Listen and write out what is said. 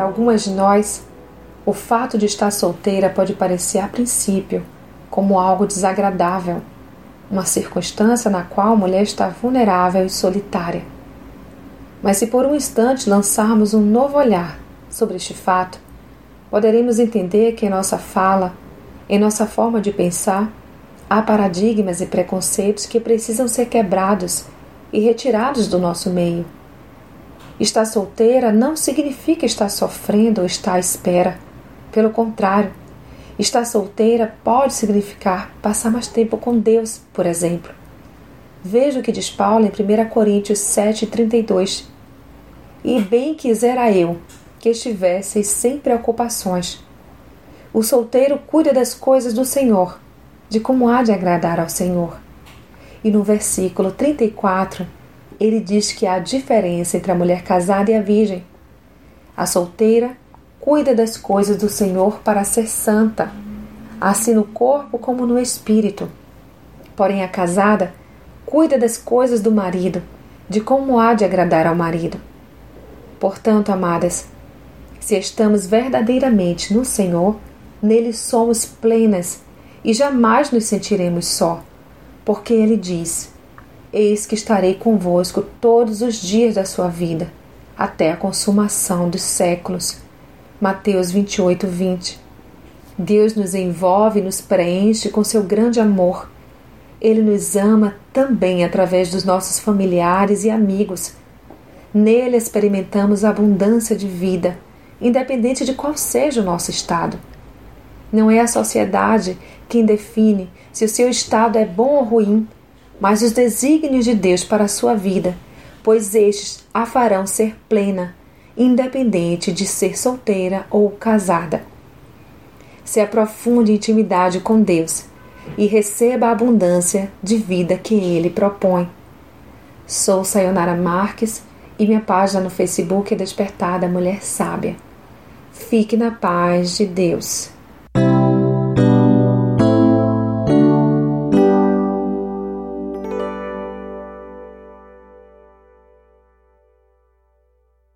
algumas de nós, o fato de estar solteira pode parecer a princípio como algo desagradável, uma circunstância na qual a mulher está vulnerável e solitária. Mas se por um instante lançarmos um novo olhar sobre este fato, poderemos entender que em nossa fala, em nossa forma de pensar, há paradigmas e preconceitos que precisam ser quebrados e retirados do nosso meio. Estar solteira não significa estar sofrendo ou estar à espera. Pelo contrário, estar solteira pode significar passar mais tempo com Deus, por exemplo. Veja o que diz Paulo em 1 Coríntios 7,32. E bem quisera eu que estivesseis sem preocupações. O solteiro cuida das coisas do Senhor, de como há de agradar ao Senhor. E no versículo 34, ele diz que há diferença entre a mulher casada e a virgem. A solteira cuida das coisas do Senhor para ser santa, assim no corpo como no espírito. Porém, a casada cuida das coisas do marido, de como há de agradar ao marido. Portanto, amadas, se estamos verdadeiramente no Senhor, nele somos plenas e jamais nos sentiremos só, porque ele diz: Eis que estarei convosco todos os dias da sua vida, até a consumação dos séculos. Mateus 28, 20. Deus nos envolve e nos preenche com seu grande amor. Ele nos ama também através dos nossos familiares e amigos. Nele experimentamos a abundância de vida, independente de qual seja o nosso estado. Não é a sociedade quem define se o seu estado é bom ou ruim, mas os desígnios de Deus para a sua vida, pois estes a farão ser plena independente de ser solteira ou casada. Se aprofunde intimidade com Deus e receba a abundância de vida que Ele propõe. Sou Sayonara Marques e minha página no Facebook é Despertada Mulher Sábia. Fique na paz de Deus.